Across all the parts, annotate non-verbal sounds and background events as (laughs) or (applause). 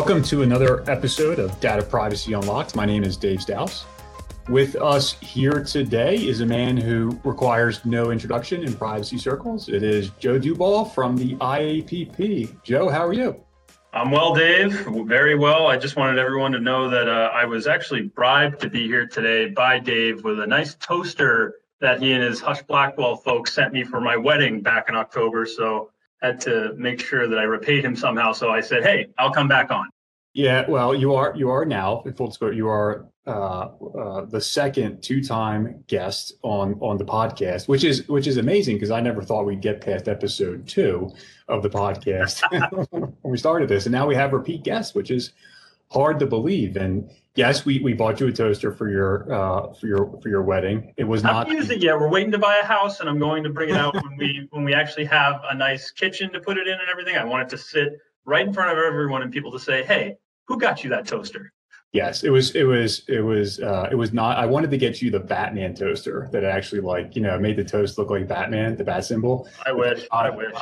Welcome to another episode of Data Privacy Unlocked. My name is Dave Stauss. With us here today is a man who requires no introduction in privacy circles. It is Joe Duball from the IAPP. Joe, how are you? I'm well, Dave. Very well. I just wanted everyone to know that uh, I was actually bribed to be here today by Dave with a nice toaster that he and his Husch Blackwell folks sent me for my wedding back in October. So had to make sure that I repaid him somehow. So I said, "Hey, I'll come back on." Yeah, well, you are you are now in full disclosure. You are uh, uh, the second two-time guest on on the podcast, which is which is amazing because I never thought we'd get past episode two of the podcast (laughs) (laughs) when we started this, and now we have repeat guests, which is hard to believe. And yes, we, we bought you a toaster for your uh, for your for your wedding. It was not used it yet. We're waiting to buy a house, and I'm going to bring it out when we (laughs) when we actually have a nice kitchen to put it in and everything. I want it to sit right in front of everyone and people to say, "Hey, who got you that toaster?" Yes, it was it was it was uh, it was not. I wanted to get you the Batman toaster that actually like you know made the toast look like Batman, the bat symbol. I wish. I wish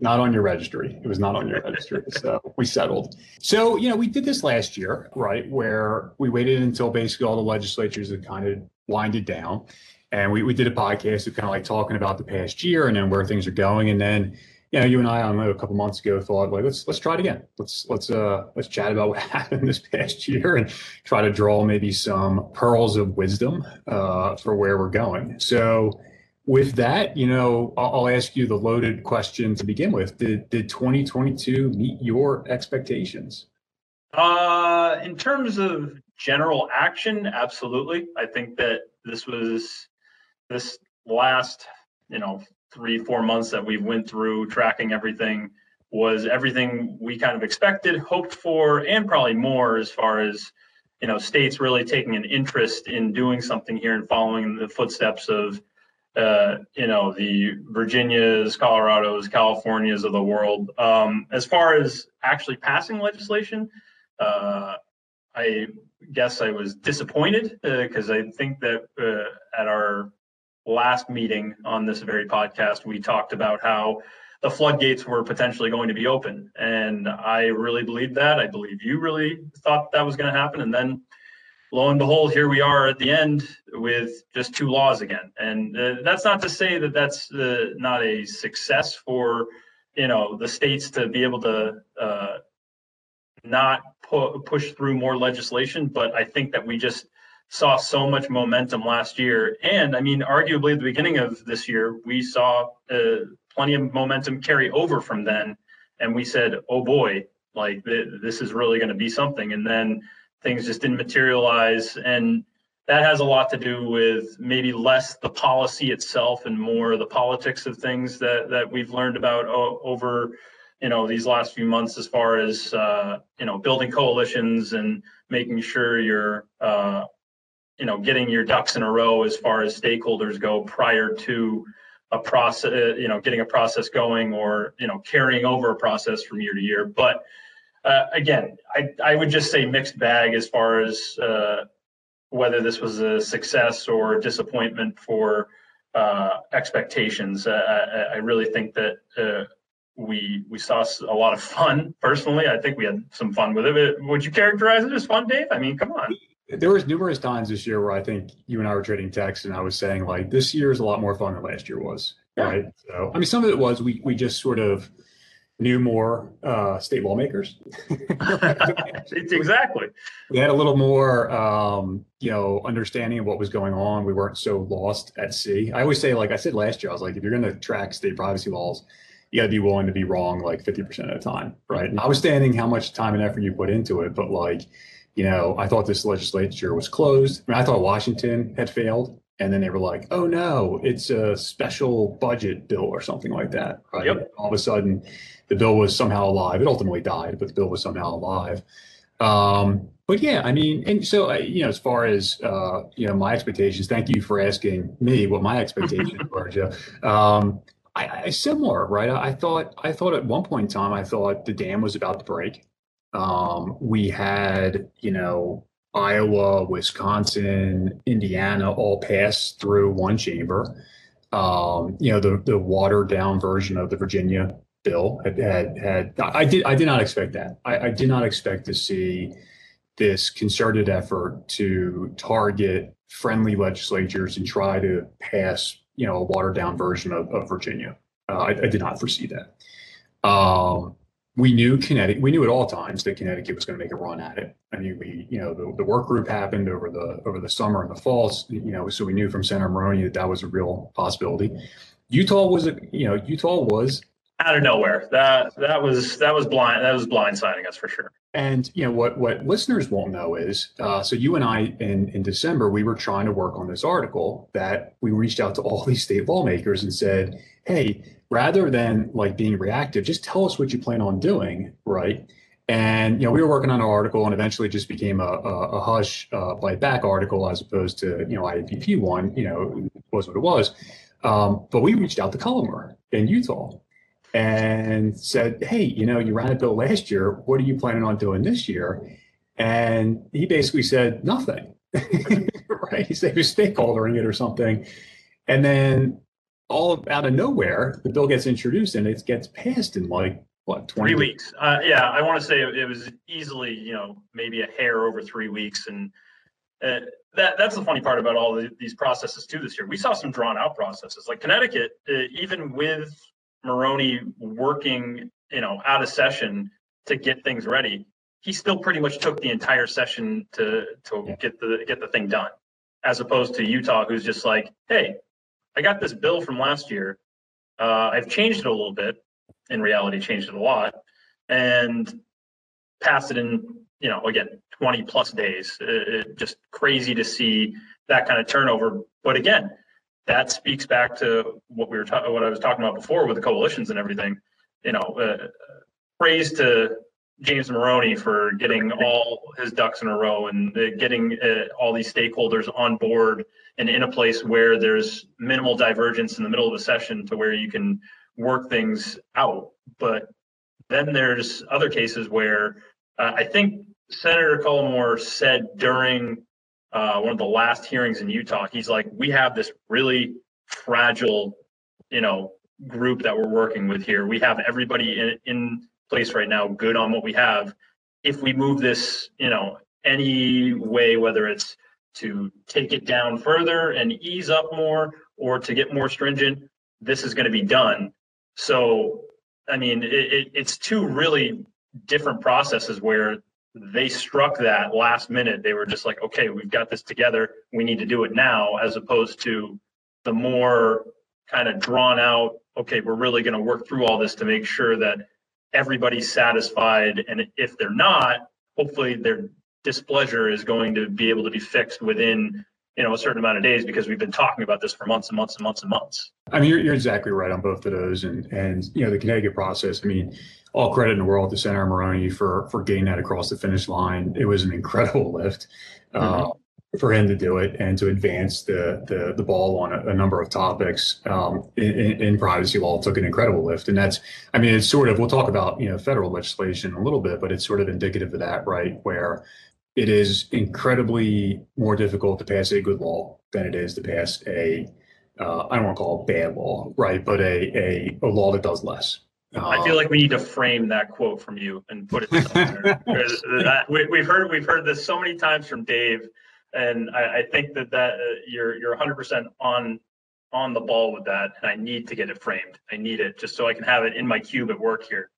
not on your registry. It was not on your registry. (laughs) So we settled. So, you know, we did this last year, right? Where we waited until basically all the legislatures had kind of winded down. And we, we did a podcast of kind of like talking about the past year and then where things are going. And then, you know, you and I, I know, a couple months ago thought like, let's, let's try it again. Let's, let's, uh, let's chat about what (laughs) happened this past year and try to draw maybe some pearls of wisdom, uh, for where we're going. So, with that, you know, I'll, ask you the loaded question to begin with. Did did 2022 meet your expectations? Uh, in terms of general action, absolutely. I think that this was this last, you know, three four months that we've went through tracking everything was everything we kind of expected, hoped for, and probably more as far as you know states really taking an interest in doing something here and following the footsteps of uh, you know, the Virginias, Colorados, Californias of the world. Um, as far as actually passing legislation, uh, I guess I was disappointed because uh, I think that uh, at our last meeting on this very podcast, we talked about how the floodgates were potentially going to be open. And I really believed that. I believe you really thought that was going to happen. And then lo and behold, here we are at the end with just two laws again. And uh, that's not to say that that's uh, not a success for you know the states to be able to uh, not pu- push through more legislation, but I think that we just saw so much momentum last year, and I mean, arguably at the beginning of this year, we saw uh, plenty of momentum carry over from then, and we said, "Oh boy." Like th- this is really going to be something, and then things just didn't materialize. And that has a lot to do with maybe less the policy itself and more the politics of things that, that we've learned about o- over you know these last few months as far as uh, you know building coalitions and making sure you're uh, you know getting your ducks in a row as far as stakeholders go prior to a process you know getting a process going or you know carrying over a process from year to year but uh, again, I, I would just say mixed bag as far as uh, whether this was a success or disappointment for uh, expectations. Uh, I, I, really think that uh, we we saw a lot of fun. Personally, I think we had some fun with it. Would you characterize it as fun, Dave? I mean, come on. There was numerous times this year where I think you and I were trading texts, and I was saying like, this year is a lot more fun than last year was. Yeah. Right. So, I mean, some of it was we we just sort of knew more uh, state lawmakers. (laughs) exactly. We had a little more, um, you know, understanding of what was going on. We weren't so lost at sea. I always say, like I said last year, I was like, if you're going to track state privacy laws, you got to be willing to be wrong like 50% of the time, right? And notwithstanding how much time and effort you put into it, but like, you know, I thought this legislature was closed. I, mean, I thought Washington had failed and then they were like, "Oh no, it's a special budget bill or something like that." Right? Yep. All of a sudden, the bill was somehow alive. It ultimately died, but the bill was somehow alive. Um, but yeah, I mean, and so you know, as far as uh, you know, my expectations. Thank you for asking me what my expectations (laughs) were, Joe. Um, I, I similar, right? I, I, thought I thought at one point in time, I thought the dam was about to break. Um, we had, you know, Iowa, Wisconsin, Indiana all passed through one chamber. Um, you know, the the watered down version of the Virginia bill had had, had I did I did not expect that. I, I did not expect to see this concerted effort to target friendly legislatures and try to pass, you know, a watered down version of, of Virginia. Uh, I, I, did not foresee that. Um, we knew Connecticut, we knew at all times that Connecticut was going to make a run at it. I mean, we, you know, the, the work group happened over the over the summer and the fall, you know, so we knew from Senator Maroney that that was a real possibility. Utah was, a, you know, Utah was out of nowhere. That that was that was blind that was blindsiding us for sure. And you know what what listeners won't know is uh, so you and I in in December we were trying to work on this article that we reached out to all (laughs) these state lawmakers and said, hey, rather than like being reactive, just tell us what you plan on doing, right? And you know we were working on an article and eventually just became a, a, a Husch uh, back article as opposed to you know IAPP one. You know was what it was. Um, but we reached out to Cullimore in Utah and said, Hey, you know, you ran a bill last year. What are you planning on doing this year? And he basically said, Nothing. (laughs) right. He said he was stakeholdering it or something. And then all out of nowhere, the bill gets introduced and it gets passed in like what 20 three weeks. Uh, yeah, I want to say it was easily, you know, maybe a hair over three weeks. And uh, that that's the funny part about all the, these processes too this year. We saw some drawn out processes like Connecticut, uh, even with Maroney working, you know, out of session to get things ready, he still pretty much took the entire session to to yeah. get the get the thing done, as opposed to Utah, who's just like, hey, I got this bill from last year. Uh, I've changed it a little bit. In reality, changed it a lot, and passed it in, you know, again, 20 plus days. It, it, just crazy to see that kind of turnover. But again, that speaks back to what we were talking, what I was talking about before with the coalitions and everything. You know, uh, praise to James Maroney for getting all his ducks in a row and uh, getting uh, all these stakeholders on board and in a place where there's minimal divergence in the middle of a session to where you can work things out. But then there's other cases where uh, I think Senator Cullimore said during uh, one of the last hearings in Utah, he's like, we have this really fragile, you know, group that we're working with here. We have everybody in, in place right now, good on what we have. If we move this, you know, any way, whether it's to take it down further and ease up more or to get more stringent, this is going to be done. So, I mean, it, it, it's two really different processes where they struck that last minute. They were just like, okay, we've got this together. We need to do it now, as opposed to the more kind of drawn out, okay, we're really going to work through all this to make sure that everybody's satisfied. And if they're not, hopefully their displeasure is going to be able to be fixed within you know a certain amount of days because we've been talking about this for months and months and months and months. I mean, you're, you're exactly right on both of those, and and you know the Connecticut process. I mean, all credit in the world to Senator Maroney for for getting that across the finish line. It was an incredible (laughs) lift uh, mm-hmm. for him to do it and to advance the the, the ball on a, a number of topics um, in, in, privacy law. It took an incredible lift, and that's I mean, it's sort of we'll talk about you know federal legislation a little bit, but it's sort of indicative of that, right? Where it is incredibly more difficult to pass a good law than it is to pass a uh, I don't want to call it bad law, right? But a, a, a law that does less. I feel like we need to frame that quote from you and put it somewhere. (laughs) we, have heard we've heard this so many times from Dave, and I, I think that that uh, you're you're 100 percent on on the ball with that, and I need to get it framed. I need it just so I can have it in my cube at work here.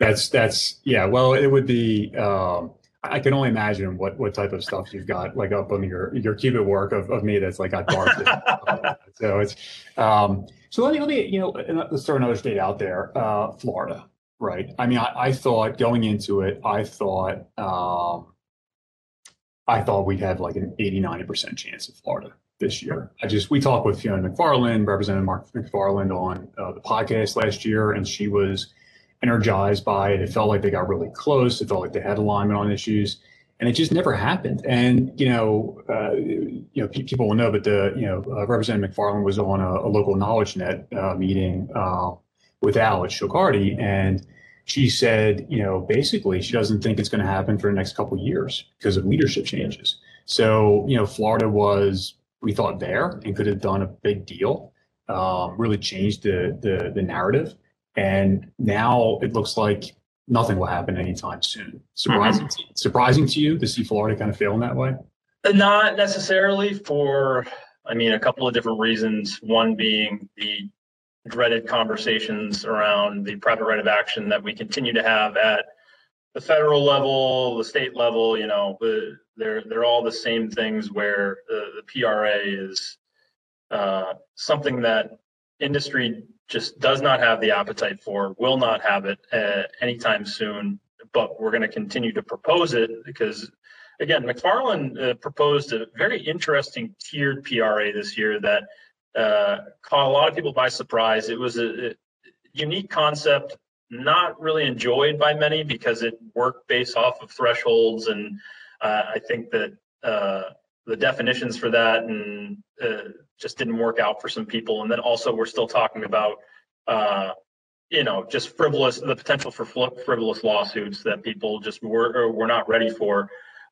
That's that's yeah. Well, it would be. Um, I can only imagine what what type of stuff you've got like up on your your cubit work of, of me that's like I got dark. so it's um so let me let me you know let's throw another state out there, uh, Florida, right? I mean, I, I thought going into it, I thought um I thought we'd have like an 80, 90% chance of Florida this year. I just, we talked with Fiona McFarland, Representative Mark McFarland on uh, the podcast last year, and she was energized by it. It felt like they got really close. It felt like they had alignment on issues, and it just never happened. And you know, uh, you know, people will know, but the you know, uh, Representative McFarland was on a, a local knowledge net uh, meeting uh, with Alex Shokardi, and she said, you know, basically she doesn't think it's going to happen for the next couple years because of leadership changes. So you know, Florida was we thought there and could have done a big deal, um, really changed the the, the narrative And now it looks like nothing will happen anytime soon. Surprising, mm-hmm. surprising to you to see Florida kind of fail in that way? Not necessarily for, I mean, a couple of different reasons. One being the dreaded conversations around the private right of action that we continue to have at the federal level, the state level. You know, they're they're all the same things where the, the PRA is uh, something that industry just does not have the appetite for, will not have it uh, anytime soon. But we're going to continue to propose it because, again, McFarland uh, proposed a very interesting tiered PRA this year that uh, caught a lot of people by surprise. It was a, a, unique concept, not really enjoyed by many because it worked based off of thresholds, and uh, I think that uh, the definitions for that and uh, just didn't work out for some people. And then also we're still talking about, uh, you know, just frivolous, the potential for frivolous lawsuits that people just were, were not ready for.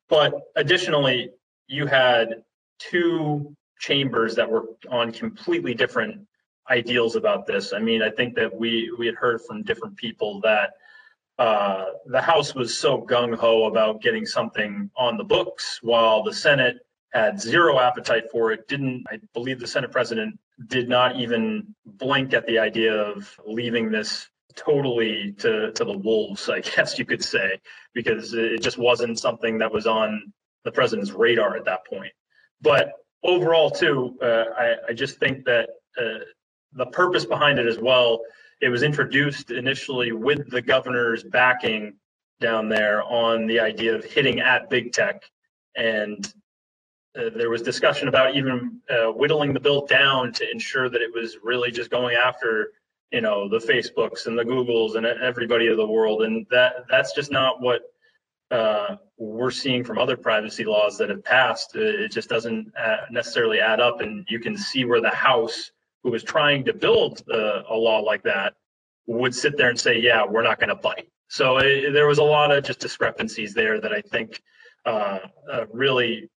But additionally, you had two chambers that were on completely different ideals about this. I mean, I think that we, we had heard from different people that uh, the House was so gung ho about getting something on the books, while the Senate had zero appetite for it. Didn't I believe the Senate president did not even blink at the idea of leaving this totally to to the wolves, I (laughs) guess you could say, because it just wasn't something that was on the president's radar at that point. But overall, too, uh, I, I just think that uh, the purpose behind it as well. It was introduced initially with the governor's backing down there on the idea of hitting at big tech and uh, there was discussion about even uh, whittling the bill down to ensure that it was really just going after you know the facebooks and the googles and everybody of the world. And that that's just not what uh, we're seeing from other privacy laws that have passed. It just doesn't uh, necessarily add up. And you can see where the house who was trying to build uh, a law like that would sit there and say yeah we're not going to bite. So it, there was a lot of just discrepancies there that i think really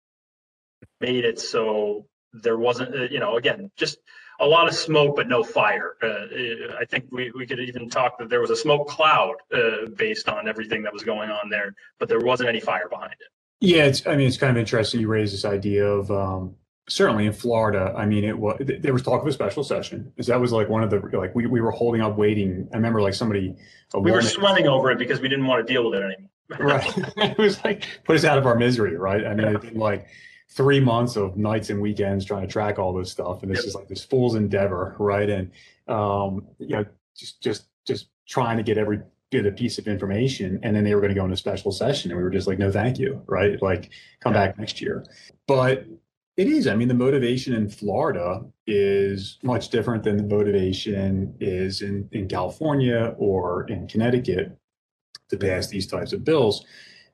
made it so there wasn't, uh, you know, again, just a lot of smoke but no fire. Uh, I think we, we could even talk that there was a smoke cloud uh, based on everything that was going on there, but there wasn't any fire behind it. Yeah, it's. I mean, it's kind of interesting you raise this idea of um, certainly in Florida. I mean, it was there was talk of a special session because that was like one of the like we, we were holding up waiting. I remember like somebody we were sweating over it because we didn't want to deal with it anymore. right, (laughs) it was like put us out of our misery, right? I mean, yeah. like three months of nights and weekends trying to track all this stuff, and this yep. is like this fool's endeavor, right? And um, you know, just just just trying to get every bit a piece of information, and then they were going to go into special session, and we were just like, no, thank you, right? Like, come yeah. back next year. But it is. I mean, the motivation in Florida is much different than the motivation is in in California or in Connecticut to pass these types of bills.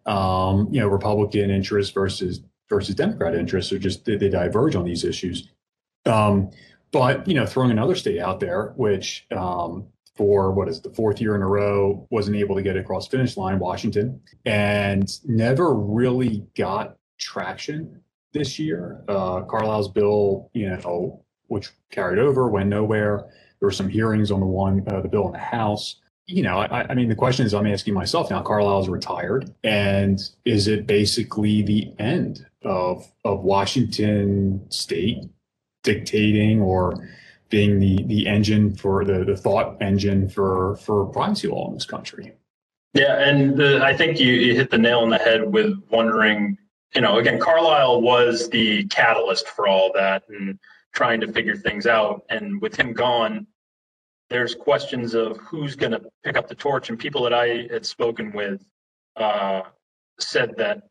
Um, you know, Republican interest versus versus Democrat interests are just they, they diverge on these issues. Um, but you know, throwing another state out there, which um, for what is the fourth year in a row wasn't able to get across finish line, Washington, and never really got traction this year. Uh, Carlyle's bill, you know, which carried over, went nowhere. There were some hearings on the one, uh, the bill in the House you know, I, I, mean, the question is I'm asking myself now, Carlyle's retired. And is it basically the end of, of Washington state dictating or being the, the engine for the, the thought engine for, for privacy law in this country? Yeah. And the, I think you, you hit the nail on the head with wondering, you know, again, Carlyle was the catalyst for all that and trying to figure things out. And with him gone, there's questions of who's going to pick up the torch. And people that I had spoken with uh, said that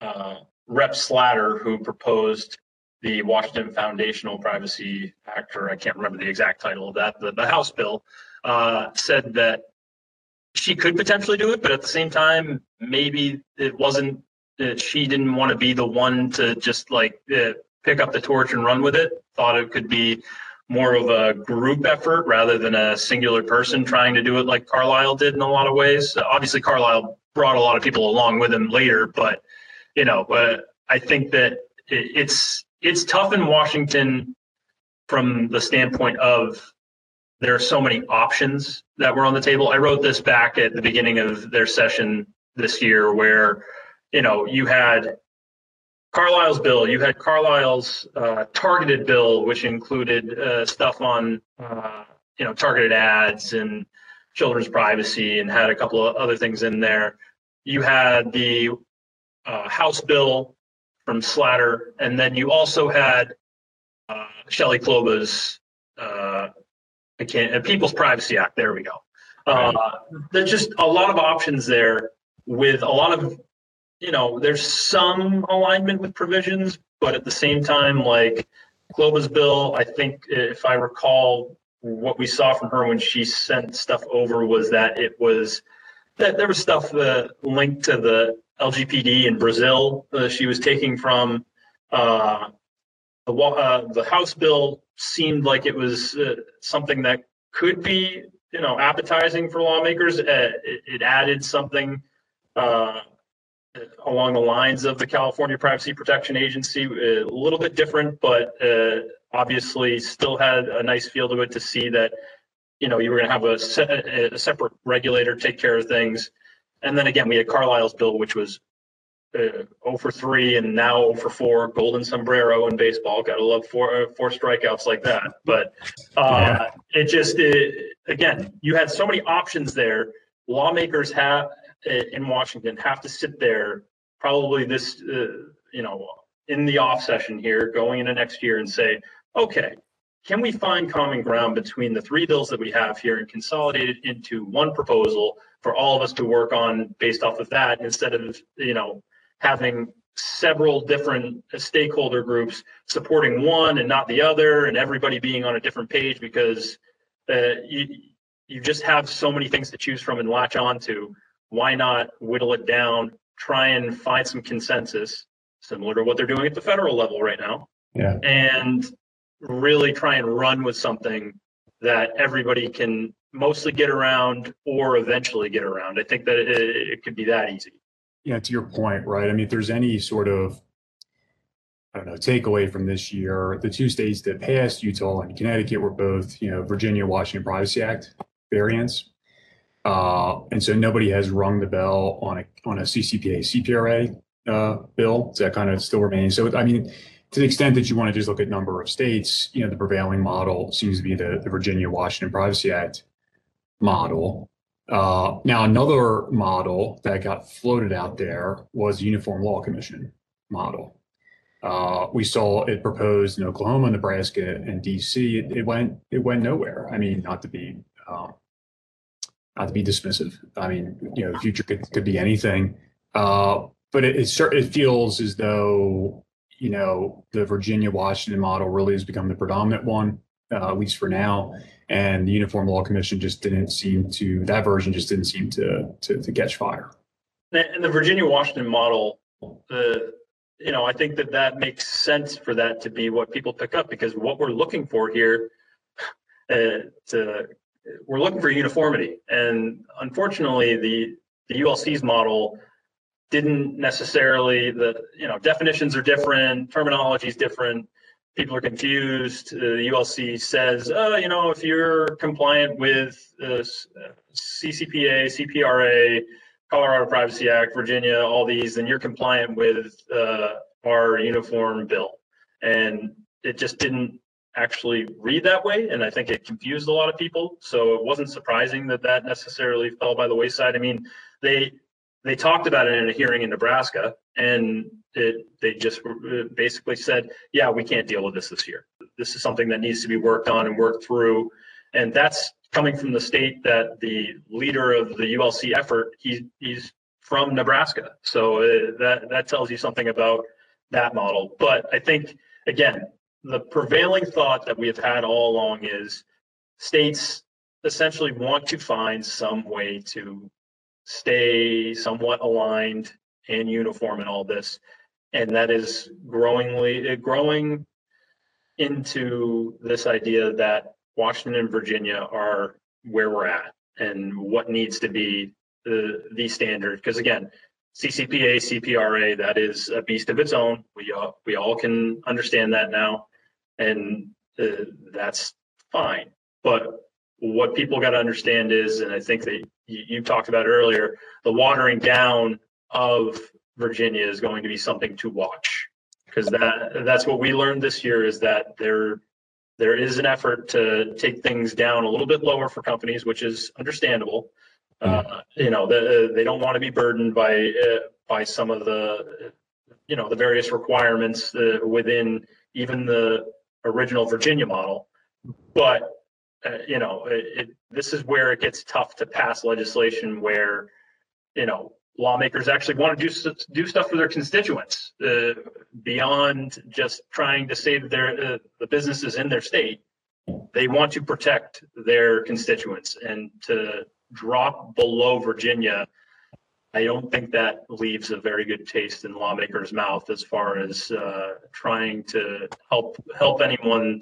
uh, Rep. Slatter, who proposed the Washington Foundational Privacy Act, or I can't remember the exact title of that, the, the House bill, uh, said that she could potentially do it, but at the same time, maybe it wasn't that she didn't want to be the one to just like uh, pick up the torch and run with it. Thought it could be more of a group effort rather than a singular person trying to do it like Carlyle did in a lot of ways. Obviously, Carlyle brought a lot of people along with him later, but you know, but I think that it's it's tough in Washington from the standpoint of there are so many options that were on the table. I wrote this back at the beginning of their session this year where, you know, you had Carlyle's bill, you had Carlyle's uh, targeted bill, which included uh, stuff on, uh, you know, targeted ads and children's privacy and had a couple of other things in there. You had the uh, House bill from Slatter, and then you also had uh, Shelley Kloba's uh, I can't, uh, People's Privacy Act. There we go. Uh, there's just a lot of options there with a lot of, you know, there's some alignment with provisions, but at the same time, like Kloba's bill, I think if I recall, what we saw from her when she sent stuff over was that it was that there was stuff uh, linked to the LGPD in Brazil. Uh, she was taking from uh, the uh, the House bill seemed like it was uh, something that could be you know appetizing for lawmakers. Uh, it, it, added something uh, along the lines of the California Privacy Protection Agency, a little bit different, but obviously still had a nice feel to it to see that you know you were going to have a, se- a, separate regulator take care of things and then again we had Carlyle's bill which was uh, 0 for 3 and now 0 for 4 golden sombrero in baseball. Gotta love four uh, four strikeouts like that. But uh, yeah. it just it, again you had so many options there. Lawmakers have uh, in washington have to sit there probably this uh, you know in the off session here going into next year and say okay, can we find common ground between the three bills that we have here and consolidate it into one proposal for all of us to work on based off of that instead of, you know, having several different stakeholder groups supporting one and not the other and everybody being on a different page because uh, you, you just have so many things to choose from and latch on to. Why not whittle it down, try and find some consensus, similar to what they're doing at the federal level right now. Yeah. And really try and run with something that everybody can mostly get around or eventually get around. I think that it, it could be that easy. Yeah, to your point, right? I mean, if there's any sort of I don't know, takeaway from this year, the two states that passed, Utah and Connecticut, were both, you know, Virginia Washington Privacy Act variants. Uh, and so nobody has rung the bell on a on a CCPA CPRA uh, bill. So that kind of still remains. So I mean, to the extent that you want to just look at number of states, you know, the prevailing model seems to be the, the Virginia Washington Privacy Act model. Uh, now, another model that got floated out there was Uniform Law Commission model. Uh, we saw it proposed in Oklahoma, Nebraska, and DC. It, it, went it went nowhere. I mean, not to be um, not to be dismissive. I mean, you know, future could, could be anything. Uh, but it, it, it feels as though you know, the Virginia Washington model really has become the predominant one, uh, at least for now. And the Uniform Law Commission just didn't seem to that version just didn't seem to to, to catch fire. And the Virginia Washington model, the you know, I think that that makes sense for that to be what people pick up because what we're looking for here, uh, to, we're looking for uniformity, and unfortunately, the the ULC's model didn't necessarily the you know definitions are different, terminology is different. People are confused. Uh, the ULC says, oh, you know, if you're compliant with uh, CCPA, CPRA, Colorado Privacy Act, Virginia, all these, then you're compliant with uh, our uniform bill. And it just didn't actually read that way. And I think it confused a lot of people. So it wasn't surprising that that necessarily fell by the wayside. I mean, they they talked about it in a hearing in Nebraska, and it, they just basically said, "Yeah, we can't deal with this this year. This is something that needs to be worked on and worked through." And that's coming from the state that the leader of the ULC effort he, he's from Nebraska, so uh, that that tells you something about that model. But I think again, the prevailing thought that we have had all along is states essentially want to find some way to stay somewhat aligned and uniform in all this. And that is growingly uh, growing into this idea that Washington and Virginia are where we're at and what needs to be the the standard. Because again, CCPA, CPRA, that is a beast of its own. We all, we all can understand that now, and uh, that's fine. But what people got to understand is, and I think that you, you talked about earlier, the watering down of Virginia is going to be something to watch. Because that that's what we learned this year is that there there is an effort to take things down a little bit lower for companies, which is understandable. Uh, you know, the, they don't want to be burdened by uh, by some of the you know the various requirements uh, within even the original Virginia model, but uh, you know, it, it, this is where it gets tough to pass legislation where, you know, lawmakers actually want to do do stuff for their constituents uh, beyond just trying to save their uh, the businesses in their state. They want to protect their constituents and to drop below Virginia. I don't think that leaves a very good taste in lawmakers' mouth as far as uh, trying to help help anyone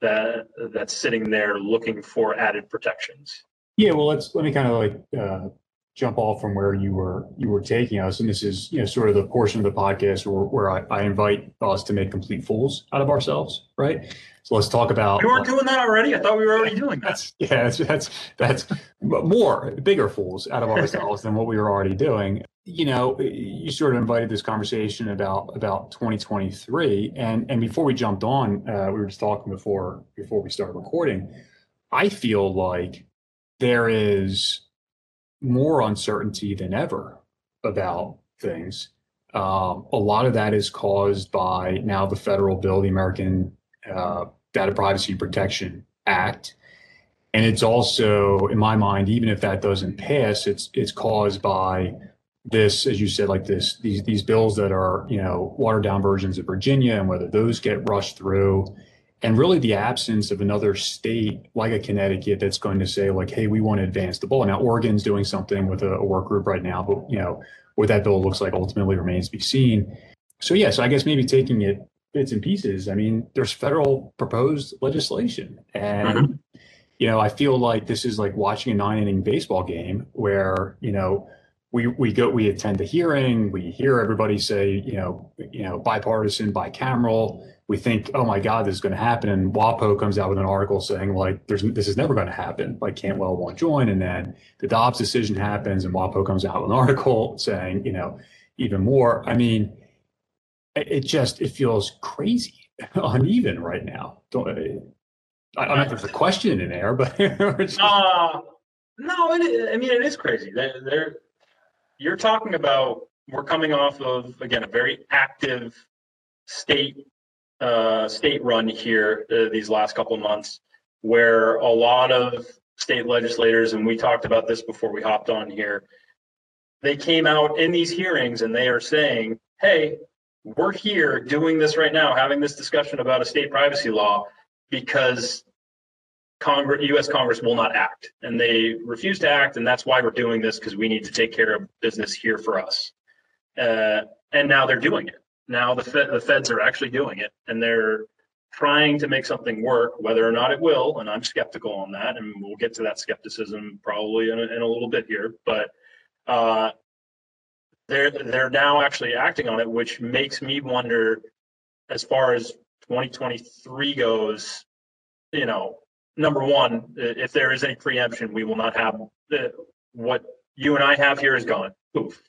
that that's sitting there looking for added protections. Yeah, well, let's let me kind of like uh, jump off from where you were you were taking us, and this is you know sort of the portion of the podcast where, where I, I invite us to make complete fools out of ourselves, right? So let's talk about. We weren't doing that already. I thought we were already doing that. That's, (laughs) yeah, that's that's that's more bigger fools out of (laughs) ourselves than what we were already doing you know, you sort of invited this conversation about about 2023, and and before we jumped on, uh, we were just talking before before we started recording. I feel like there is more uncertainty than ever about things. Um, a lot of that is caused by now the federal bill, the American uh, Data Privacy Protection Act, and it's also, in my mind, even if that doesn't pass, it's it's caused by this, as you said, like this, these these bills that are you know watered down versions of Virginia, and whether those get rushed through, and really the absence of another state like a Connecticut that's going to say like, hey, we want to advance the ball. Now Oregon's doing something with a, a work group right now, but you know what that bill looks like ultimately remains to be seen. So yeah, so I guess maybe taking it bits and pieces. I mean, there's federal proposed legislation, and mm-hmm. you know I feel like this is like watching a nine inning baseball game where you know we we go we attend the hearing we hear everybody say you know you know bipartisan bicameral we think oh my god this is going to happen. And wapo comes out with an article saying like there's this is never going to happen. Like cantwell won't join. And then the dobbs decision happens and wapo comes out with an (laughs) article saying you know even more. I mean it just it feels crazy (laughs) uneven right now. Don't i I don't know if there's a question in there but (laughs) uh, no it, i mean it is crazy. There you're talking about we're coming off of again a very active state uh, state run here uh, these last couple months, where a lot of state legislators and we talked about this before we hopped on here. They came out in these hearings and they are saying, "Hey, we're here doing this right now, having this discussion about a state privacy law because Congress, U.S. Congress will not act, and they refuse to act, and that's why we're doing this because we need to take care of business here for us. Uh, and now they're doing it. Now the Fed, the feds are actually doing it, and they're trying to make something work. Whether or not it will, and I'm skeptical on that, and we'll get to that skepticism probably in a, in a little bit here. But uh, they're they're now actually acting on it, which makes me wonder, as far as 2023 goes, you know, number one, if there is any preemption, we will not have the, what you and I have here is gone. Poof.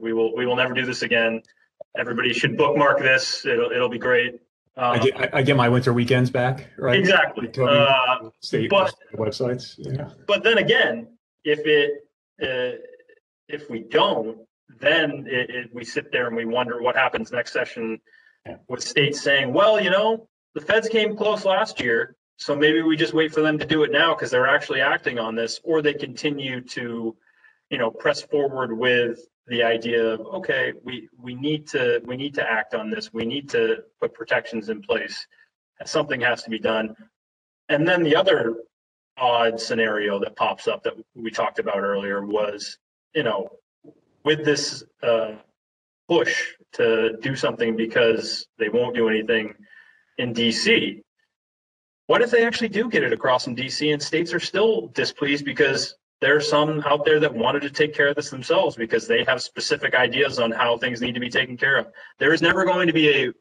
We will we will never do this again. Everybody should bookmark this. It'll it'll be great. Um, I, get, I, get, my winter weekends back, right? Exactly. Uh, state but, websites. Yeah. But then again, if it uh, if we don't, then it, it, we sit there and we wonder what happens next session yeah. with states saying, well, you know, the feds came close last year so maybe we just wait for them to do it now because they're actually acting on this, or they continue to, you know, press forward with the idea of okay, we we need to we need to act on this. We need to put protections in place. Something has to be done. And then the other odd scenario that pops up that we talked about earlier was, you know, with this uh, push to do something because they won't do anything in DC what if they actually do get it across in DC and states are still displeased because there are some out there that wanted to take care of this themselves because they have specific ideas on how things need to be taken care of. There is never going to be a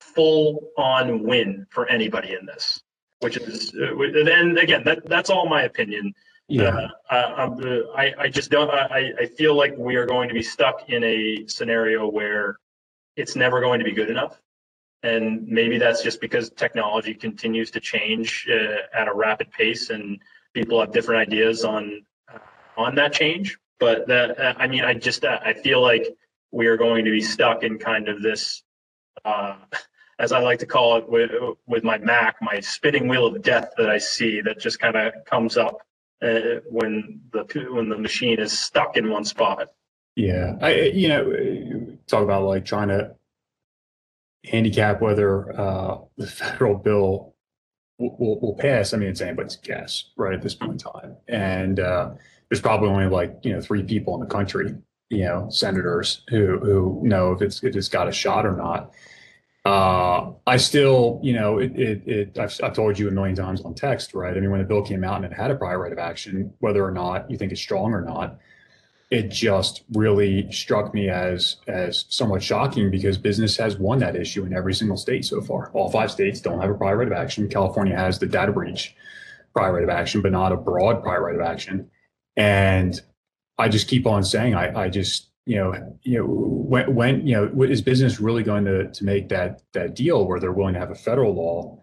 full on win for anybody in this. which is, uh, and again, that, that's all my opinion. Yeah. Uh, I, I, I just don't, I, I feel like we are going to be stuck in a scenario where it's never going to be good enough. And maybe that's just because technology continues to change uh, at a rapid pace and people have different ideas on, uh, on that change. But that, uh, I mean, I just, uh, I feel like we are going to be stuck in kind of this, uh, as I like to call it with, with my Mac, my spinning wheel of death that I see that just kind of comes up uh, when the when the machine is stuck in one spot. Yeah, I you know talk about like trying to handicap whether uh, the federal bill will, will, will, pass. I mean, it's anybody's guess, right, at this point in time. And uh, there's probably only like you know three people in the country, you know, senators who who know if it's if it's got a shot or not. Uh, I still, you know, it, it, it I've, I've, told you a million times on text, right? I mean, when the bill came out and it had a prior right of action, whether or not you think it's strong or not, it just really struck me as as somewhat shocking because business has won that issue in every single state so far. All five states don't have a prior right of action. California has the data breach prior right of action, but not a broad prior right of action. And I just keep on saying, I, I just, you know, you know, when, when, you know, is business really going to to make that that deal where they're willing to have a federal law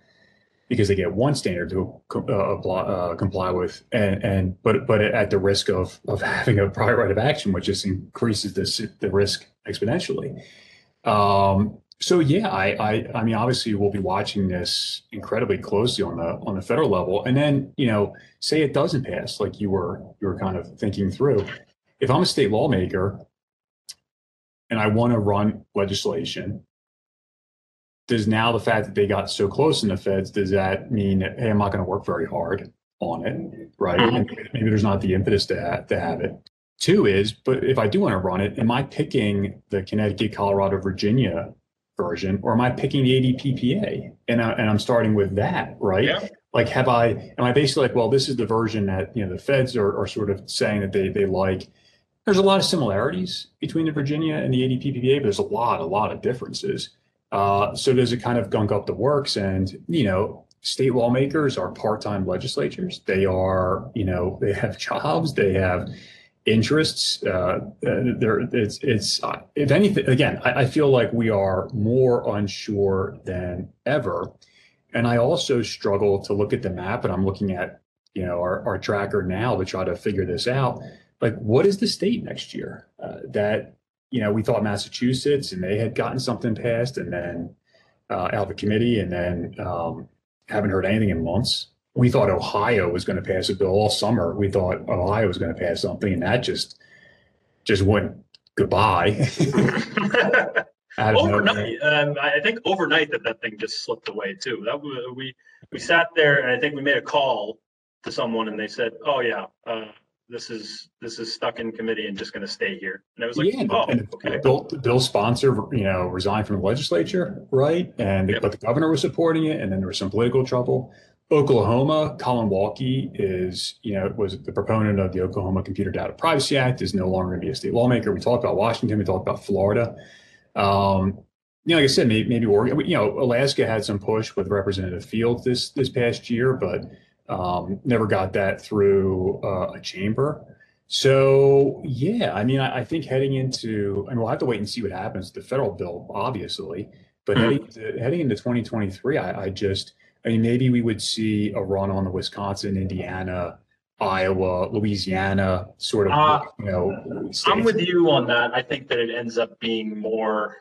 because they get one standard to uh, uh, comply with, and, and but but at the risk of of (laughs) having a prior right of action, which just increases the the risk exponentially. Um, so yeah, I, I I mean obviously we'll be watching this incredibly closely on the on the federal level, and then you know say it doesn't pass, like you were you were kind of thinking through. If I'm a state lawmaker and I want to run legislation does now the fact that they got so close in the feds does that mean that hey i'm not going to work very hard on it right mm-hmm. and maybe there's not the impetus to have, to have it two is but if i do want to run it am i picking the connecticut colorado virginia version or am i picking the adppa and, I, and i'm starting with that right yeah. like have i am i basically like well this is the version that you know the feds are, are sort of saying that they, they like there's a lot of similarities between the virginia and the adppa but there's a lot a lot of differences uh, so does it kind of gunk up the works? And, you know, state lawmakers are part-time legislatures. They are, you know, they have jobs, they have interests. Uh, there, it's, it's, if anything, again, I, I feel like we are more unsure than ever. And I also struggle to look at the map, and I'm looking at, you know, our, our tracker now to try to figure this out. Like, what is the state next year uh, that you know, we thought Massachusetts and they had gotten something passed and then uh, out of the committee and then um, haven't heard anything in months. We thought Ohio was going to pass a bill all summer. We thought Ohio was going to pass something and that just just went goodbye. (laughs) overnight, um, I think overnight that that thing just slipped away too. That we we sat there and I think we made a call to someone and they said, "Oh yeah, uh, this is this is stuck in committee and just going to stay here. And I was like, yeah, oh, and okay. Bill, Bill sponsor, you know, resigned from the legislature, right? And yep. but the governor was supporting it, and then there was some political trouble. Oklahoma, Collin Walke is, you know, was the proponent of the Oklahoma Computer Data Privacy Act, is no longer going to be a state lawmaker. We talked about Washington, we talked about Florida. Um, you know, like I said, maybe, maybe Oregon, you know, Alaska had some push with Representative Fields this this past year, but um, never got that through uh, a chamber. So yeah, I mean, I, I, think heading into, and we'll have to wait and see what happens. To the federal bill, obviously, but mm-hmm. heading, heading into 2023, I, I just, I mean, maybe we would see a run on the Wisconsin, Indiana, Iowa, Louisiana sort of, uh, you know. States. I'm with you on that. I think that it ends up being more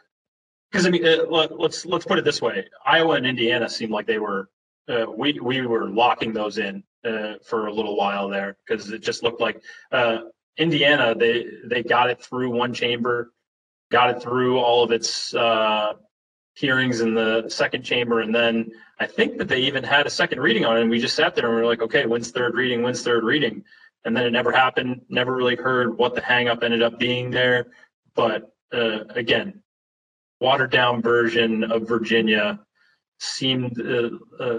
because I mean, uh, let's let's put it this way: Iowa and Indiana seem like they were uh, we we were locking those in uh, for a little while there because it just looked like uh, Indiana they they got it through one chamber, got it through all of its uh, hearings in the second chamber, and then I think that they even had a second reading on it. And we just sat there and we are like, okay, when's third reading? When's third reading? And then it never happened. Never really heard what the hangup ended up being there. But uh, again, watered down version of Virginia seemed uh, uh,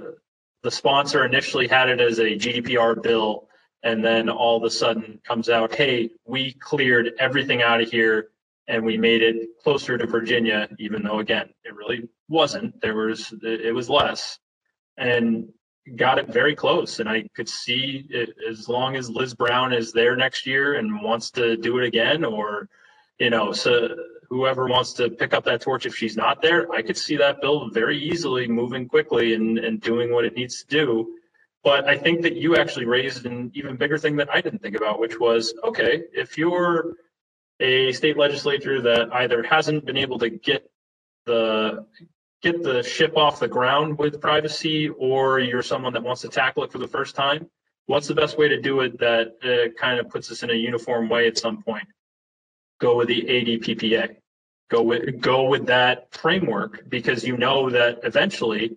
the sponsor initially had it as a GDPR bill, and then all of a sudden comes out, hey, we cleared everything out of here and we made it closer to Virginia, even though again, it really wasn't. There was it was less. And got it very close. And I could see it, as long as Liz Brown is there next year and wants to do it again, or, you know, so whoever wants to pick up that torch if she's not there, I could see that bill very easily moving quickly and, and doing what it needs to do. But I think that you actually raised an even bigger thing that I didn't think about, which was okay, if you're a state legislature that either hasn't been able to get the get the ship off the ground with privacy or you're someone that wants to tackle it for the first time what's the best way to do it that uh, kind of puts us in a uniform way at some point? Go with the ADPPA go with go with that framework because you know that eventually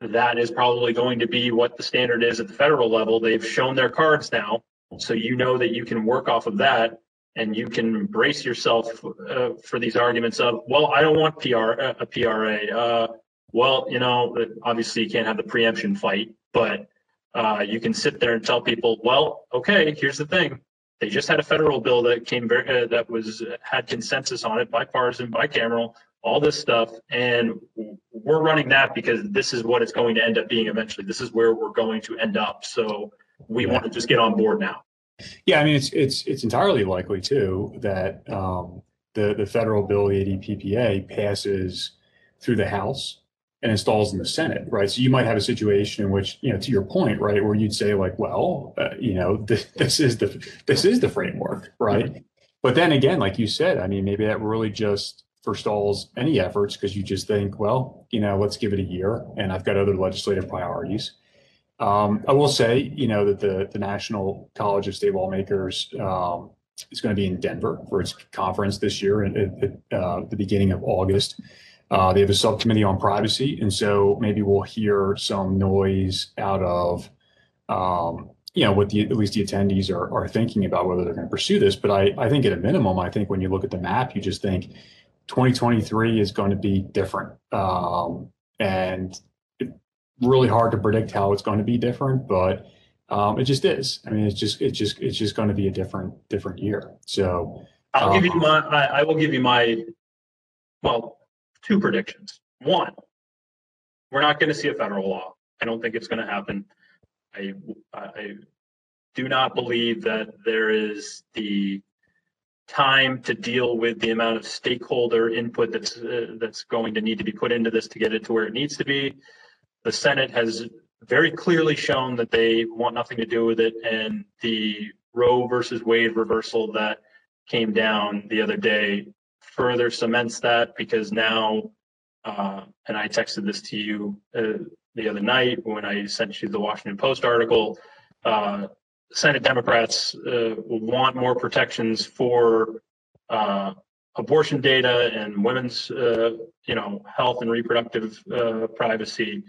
that is probably going to be what the standard is at the federal level. They've shown their cards now so you know that you can work off of that and you can brace yourself uh, for these arguments of, well, I don't want PR uh, a PRA. Uh, well, you know, obviously you can't have the preemption fight, but uh, you can sit there and tell people, well, okay, here's the thing. They just had a federal bill that came very, uh, that was had consensus on it, bipartisan, bicameral, all this stuff, and we're running that because this is what it's going to end up being eventually. This is where we're going to end up. So we want to just get on board now. Yeah, I mean it's it's it's entirely likely too that um, the the federal bill, the ADPPA, passes through the House and installs in the Senate, right? So you might have a situation in which, you know, to your point, right, where you'd say like, well, uh, you know, (laughs) this, this is the this is the framework, right? But then again, like you said, I mean, maybe that really just forestalls any efforts because you just think, well, you know, let's give it a year, and I've got other legislative priorities. Um, I will say, you know, that the, the National College of State Lawmakers um, is going to be in Denver for its conference this year at, at uh, the beginning of August. Uh, they have a subcommittee on privacy, and so maybe we'll hear some noise out of, um, you know, what the at least the attendees are, are thinking about whether they're going to pursue this. But I, I think at a minimum, I think when you look at the map, you just think 2023 is going to be different. Um, and really hard to predict how it's going to be different, but um, it just is. I mean, it's just it's just it's just going to be a different different year. So I'll um, give you um, my I, I will give you my well two predictions. One, we're not going to see a federal law. I don't think it's going to happen. I I do not believe that there is the time to deal with the amount of stakeholder input that's uh, that's going to need to be put into this to get it to where it needs to be the Senate has very clearly shown that they want nothing to do with it. And the Roe versus Wade reversal that came down the other day further cements that because now, uh, and I texted this to you uh, the other night when I sent you the Washington Post article. Uh, Senate Democrats uh, want more protections for uh, abortion data and women's, uh, you know, health and reproductive privacy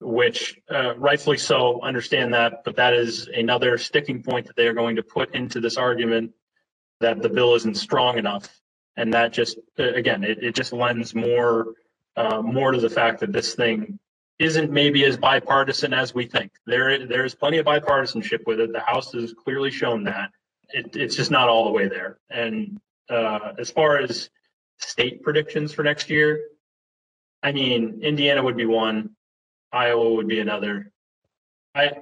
which uh, rightfully so understand that, but that is another sticking point that they are going to put into this argument that the bill isn't strong enough. And that just, uh, again, it, it just lends more, uh, more to the fact that this thing isn't maybe as bipartisan as we think. There, there's plenty of bipartisanship with it. The House has clearly shown that. It, it's just not all the way there. And uh, as far as state predictions for next year, I mean, Indiana would be one. Iowa would be another. I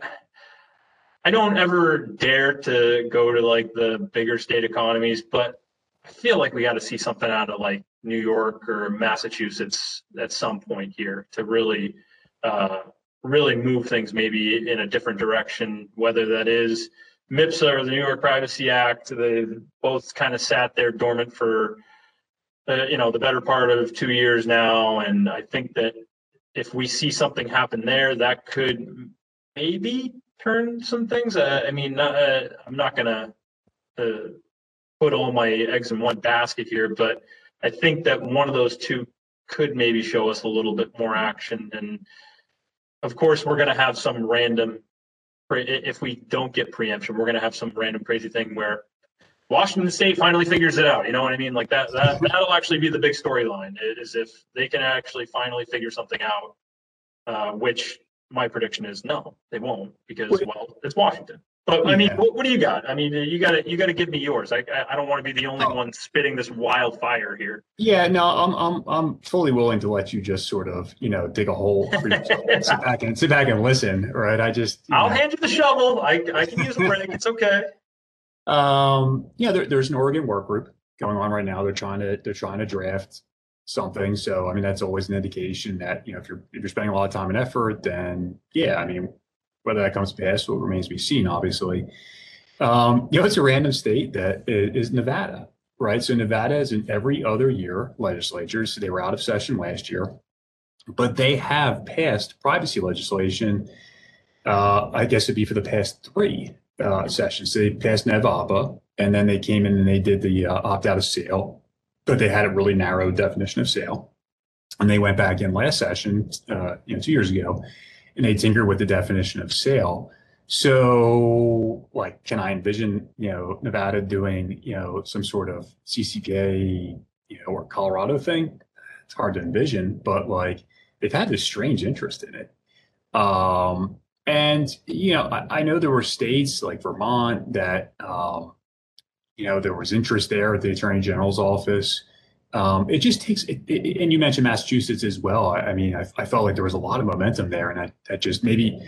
I don't ever dare to go to like the bigger state economies, but I feel like we got to see something out of like New York or Massachusetts at some point here to really uh, really move things maybe in a different direction, whether that is MIPSA or the New York Privacy Act. They've both kind of sat there dormant for uh, you know the better part of two years now, and I think that if we see something happen there, that could maybe turn some things. Uh, I mean, uh, I'm not gonna uh, put all my eggs in one basket here, but I think that one of those two could maybe show us a little bit more action. And of course, we're gonna have some random. If we don't get preemption, we're gonna have some random crazy thing where Washington State finally figures it out. You know what I mean? Like that, that that'll actually be the big storyline is if they can actually finally figure something out. Uh, which my prediction is no, they won't because well, it's Washington. But I mean, Yeah. what, what do you got? I mean, you gotta, you gotta give me yours. I, I- don't want to be the only Oh. one spitting this wildfire here. Yeah, no, I'm I'm I'm fully willing to let you just sort of you know dig a hole for yourself, and (laughs) sit back and sit back and listen, right? I just I'll know, hand you the shovel. I, I can use a break. It's okay. Um, yeah, there, there's an Oregon work group going on right now. They're trying to they're trying to draft something. So I mean, that's always an indication that you know if you're if you're spending a lot of time and effort, then yeah, I mean, whether that comes to pass, well, remains to be seen. Obviously, um, you know, it's a random state that is, Nevada, right? So Nevada is in every other year legislatures. So they were out of session last year, but they have passed privacy legislation. Uh, I guess it'd be for the past three uh, sessions. They passed NEVAPA, and then they came in and they did the uh, opt out of sale, but they had a really narrow definition of sale. And they went back in last session, uh, you know, two years ago, and they tinkered with the definition of sale. So, like, can I envision, you know, Nevada doing, you know, some sort of CCPA, you know, or Colorado thing? It's hard to envision, but like, they've had this strange interest in it. Um, and you know, I, I know there were states like Vermont that um, you know there was interest there at the Attorney General's office. Um, it just takes, it, it, and you mentioned Massachusetts as well. I, I mean, I, I felt like there was a lot of momentum there, and that, just maybe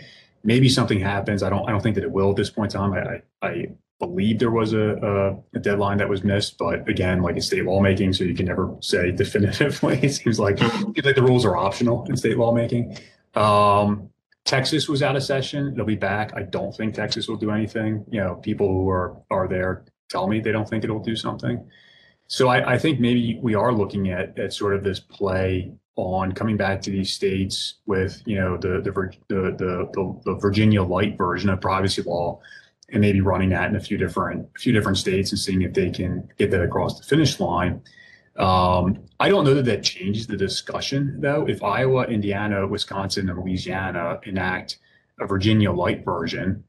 maybe something happens. I don't I don't think that it will at this point in time. I I, I believe there was a, a, a deadline that was missed, but again, like in state lawmaking, so you can never say (laughs) definitively. It seems like it seems like the rules are optional in state lawmaking. Um, Texas was out of session. It'll be back. I don't think Texas will do anything. You know, people who are are there tell me they don't think it'll do something. So I, I think maybe we are looking at at sort of this play on coming back to these states with you know the the the the, the, the Virginia light version of privacy law, and maybe running that in a few different a few different states and seeing if they can get that across the finish line. Um, I don't know that that changes the discussion, though. If Iowa, Indiana, Wisconsin, and Louisiana enact a Virginia light version,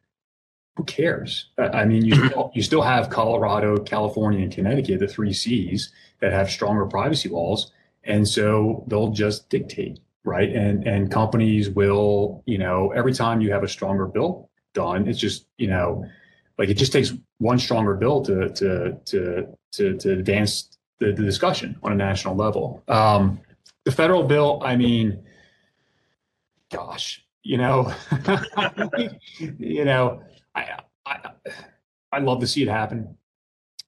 who cares? I mean, you still, you still have Colorado, California, and Connecticut, the three Cs that have stronger privacy laws, and so they'll just dictate, right? And and companies will, you know, every time you have a stronger bill done, it's just, you know, like it just takes one stronger bill to to to to, to advance the, the discussion on a national level. Um, the federal bill, I mean, gosh, you know, (laughs) you know, I, I I'd love to see it happen.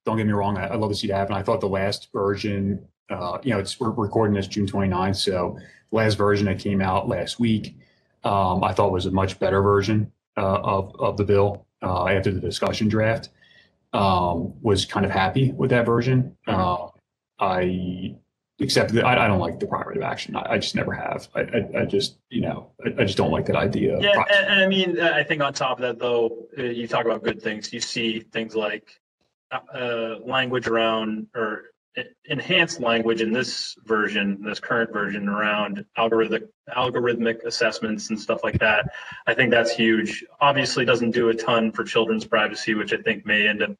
Don't get me wrong, I, I'd love to see it happen. I thought the last version, uh, you know, it's we're recording this June 29th, so the last version that came out last week, um, I thought was a much better version uh, of of the bill uh, after the discussion draft. Um, was kind of happy with that version. Uh, I except that I, I don't like the private action. I, I just never have. I, I, I just you know I, I just don't like that idea. Yeah, and, and I mean, I think on top of that, though, uh, you talk about good things. You see things like uh, language around or enhanced language in this version, this current version around algorithmic algorithmic assessments and stuff like that. I think that's huge. Obviously, doesn't do a ton for children's privacy, which I think may end up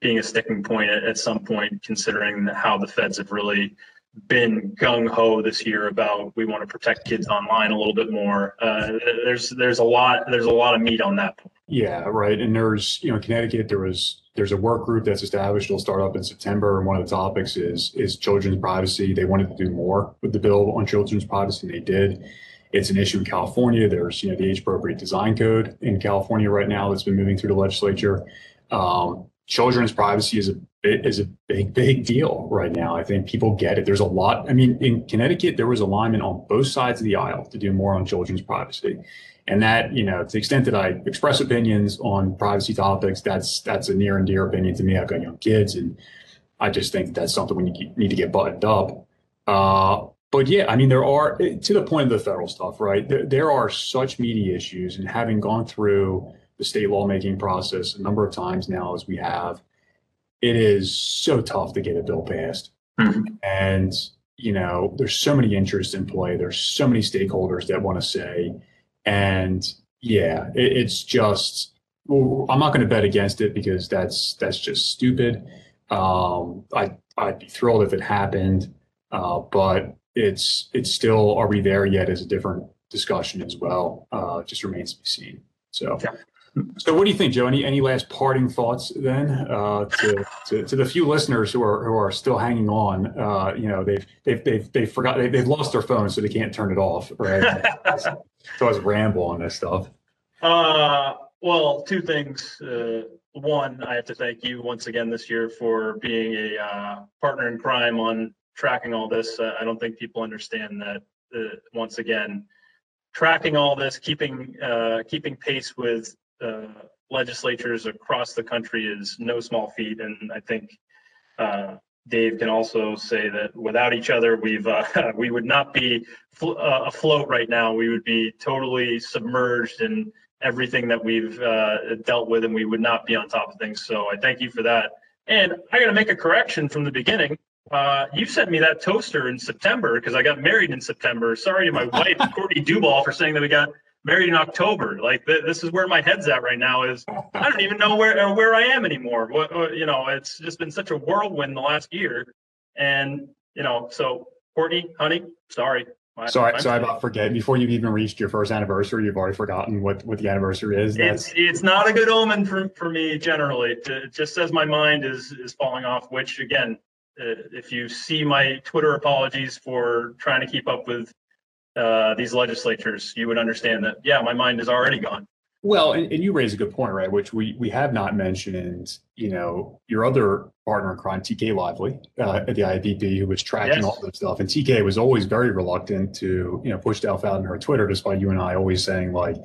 being a sticking point at, at some point, considering how the feds have really been gung ho this year about we want to protect kids online a little bit more. Uh, there's there's a lot there's a lot of meat on that. point. Yeah, right. And there's, you know, Connecticut, there was there's a work group that's established. It'll start up in September, and one of the topics is is children's privacy. They wanted to do more with the bill on children's privacy, and they did. It's an issue in California. There's, you know, the age appropriate design code in California right now that's been moving through the legislature. Um, children's privacy is a is a big big deal right now. I think people get it. There's a lot. I mean, in Connecticut, there was alignment on both sides of the aisle to do more on children's privacy. And that, you know, to the extent that I express opinions on privacy topics, that's that's a near and dear opinion to me. I've got young kids, and I just think that that's something we need to get buttoned up. Uh, but yeah, I mean, there are to the point of the federal stuff, right? There, there are such meaty issues, and having gone through the state lawmaking process a number of times now, as we have, it is so tough to get a bill passed. Mhm. And you know, there's so many interests in play. There's so many stakeholders that want to say, and yeah, it, it's just well, I'm not going to bet against it because that's that's just stupid. Um, I I'd be thrilled if it happened, uh, but it's it's still are we there yet is a different discussion as well. Uh, just remains to be seen. So Yeah. So, what do you think, Joe? Any any last parting thoughts then uh, to, to, to the few listeners who are who are still hanging on? Uh, you know, they've they've they've they've forgot they've, they've lost their phone, so they can't turn it off. Right? so I was ramble on this stuff. Uh, well, two things. Uh, one, I have to thank you once again this year for being a uh, partner in crime on tracking all this. Uh, I don't think people understand that. Uh, once again, tracking all this, keeping uh, keeping pace with uh, legislatures across the country is no small feat, and I think uh, Dave can also say that without each other, we've uh, (laughs) we would not be fl- uh, afloat right now. We would be totally submerged in everything that we've uh, dealt with, and we would not be on top of things. So I thank you for that. And I got to make a correction from the beginning. Uh, you sent me that toaster in September because I got married in September. Sorry to my wife, (laughs) Courtney Duball, for saying that we got married in October. Like th- this is where my head's at right now. Is I don't even know where where I am anymore. What, what you know, it's just been such a whirlwind the last year, and you know, so Courtney, honey, sorry. My- Sorry, mistake. about forgetting. Before you've even reached your first anniversary, you've already forgotten what what the anniversary is. It's it's not a good omen for for me generally. It just says my mind is is falling off. Which again, uh, if you see my Twitter apologies for trying to keep up with uh, these legislatures, you would understand that. Yeah, my mind is already gone. Well, and, and you raise a good point, right? Which we we have not mentioned. You know, your other partner in crime, TK Lively, uh, at the IAPP, who was tracking Yes. all this stuff, and TK was always very reluctant to you know push stuff out on her Twitter, despite you and I always saying like,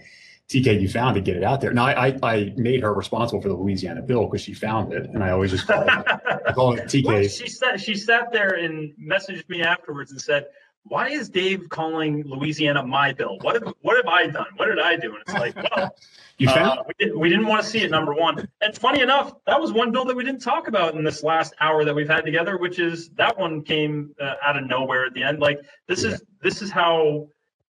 TK, you found it, get it out there. Now, I I, I made her responsible for the Louisiana bill because she found it, and I always just called it, I it (laughs) Well, TK. she sat she sat there and messaged me afterwards and said, "Why is Dave calling Louisiana my bill? What have what have I done? What did I do?" And it's like, well, (laughs) You found Uh, we, did, we didn't want to see it, number one. And funny enough, that was one bill that we didn't talk about in this last hour that we've had together, which is that one came uh, out of nowhere at the end. Like this is this is how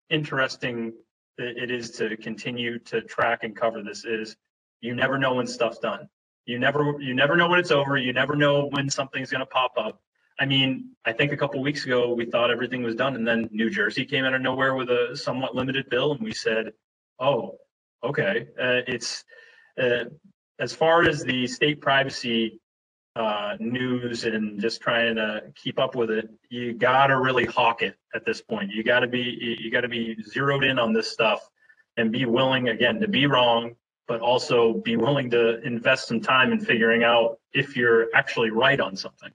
interesting it it is to continue to track and cover this. Is you never know when stuff's done. You never you never know when it's over. You never know when something's going to pop up. I mean, I think a couple weeks ago we thought everything was done, and then New Jersey came out of nowhere with a somewhat limited bill, and we said, "Oh, okay." Uh, it's uh, as far as the state privacy uh, news and just trying to keep up with it. You gotta really hawk it at this point. You gotta be you- gotta be zeroed in on this stuff and be willing again to be wrong, but also be willing to invest some time in figuring out if you're actually right on something.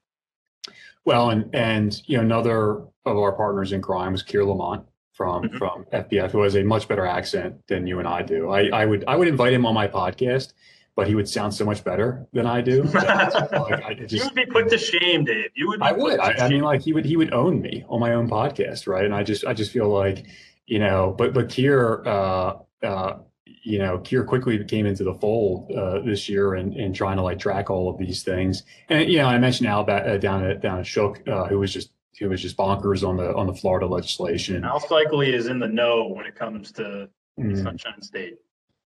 Well, and and you know, another of our partners in crime was Keir Lamont from Mhm. from FPF, who has a much better accent than you and I do. I, I would I would invite him on my podcast, but he would sound so much better than I do. (laughs) like, I You would be put to shame, Dave. You would. Be I would. I, I mean, like he would he would own me on my own podcast, right? And I just I just feel like, you know, but but Keir, uh, uh, you know, Keir quickly came into the fold uh, this year and and trying to like track all of these things. And you know, I mentioned Al uh, down at down at Shook, uh, who was just who was just bonkers on the on the Florida legislation. Al Saikali is in the know when it comes to Mm. Sunshine State.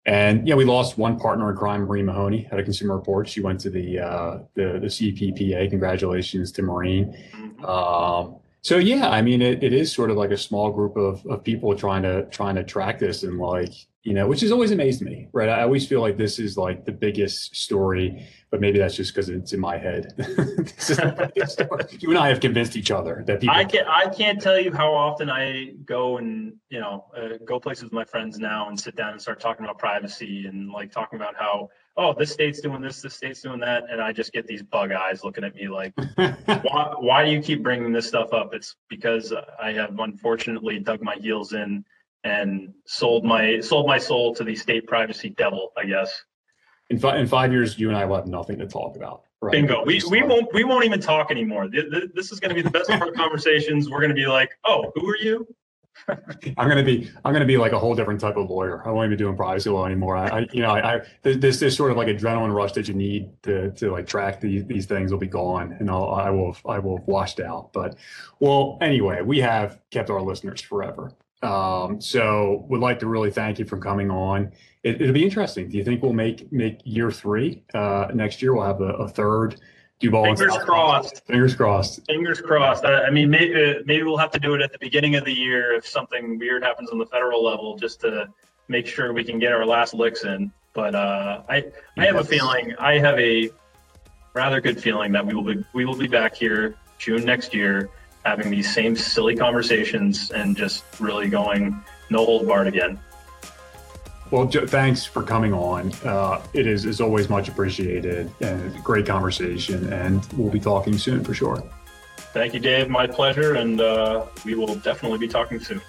And yeah, we lost one partner in crime, Maureen Mahoney, at a Consumer Report. She went to the uh, the the CPPA. Congratulations to Maureen. Mhm. Um, so yeah, I mean, it, it is sort of like a small group of, of people trying to trying to track this and like you know, which has always amazed me, right? I always feel like this is like the biggest story, but maybe that's just because it's in my head. (laughs) this is the biggest story. (laughs) You and I have convinced each other that people. I can't. I can't tell you how often I go and you know uh, go places with my friends now and sit down and start talking about privacy and like talking about how oh this state's doing this this state's doing that and I just get these bug eyes looking at me like (laughs) why why do you keep bringing this stuff up? It's because I have unfortunately dug my heels in and sold my sold my soul to the state privacy devil. I guess. in, fi- in five years, you and I will have nothing to talk about. Right? Bingo. We, we like- won't we won't even talk anymore. Th- th- This is going to be the best part of conversations. We're going to be like, oh, who are you? (laughs) I'm gonna be I'm gonna be like a whole different type of lawyer. I won't even be doing privacy law anymore. I, I you know I, I this this sort of like adrenaline rush that you need to to like track these these things will be gone, and I'll I will I will have washed out. But well, anyway, we have kept our listeners forever. Um, so would like to really thank you for coming on. It, it'll be interesting. Do you think we'll make make year three uh, next year? We'll have a, a third Duball. Fingers crossed. Fingers crossed. Fingers crossed. I, I mean, maybe, uh, maybe we'll have to do it at the beginning of the year if something weird happens on the federal level, just to make sure we can get our last licks in. But uh, I I have a feeling I have a rather good feeling that we will be we will be back here June next year having these same silly conversations and just really going no hold barred again. Well, Joe, thanks for coming on. Uh, it is is always much appreciated and a great conversation, and we'll be talking soon for sure. Thank you, Dave. My pleasure, and uh, we will definitely be talking soon.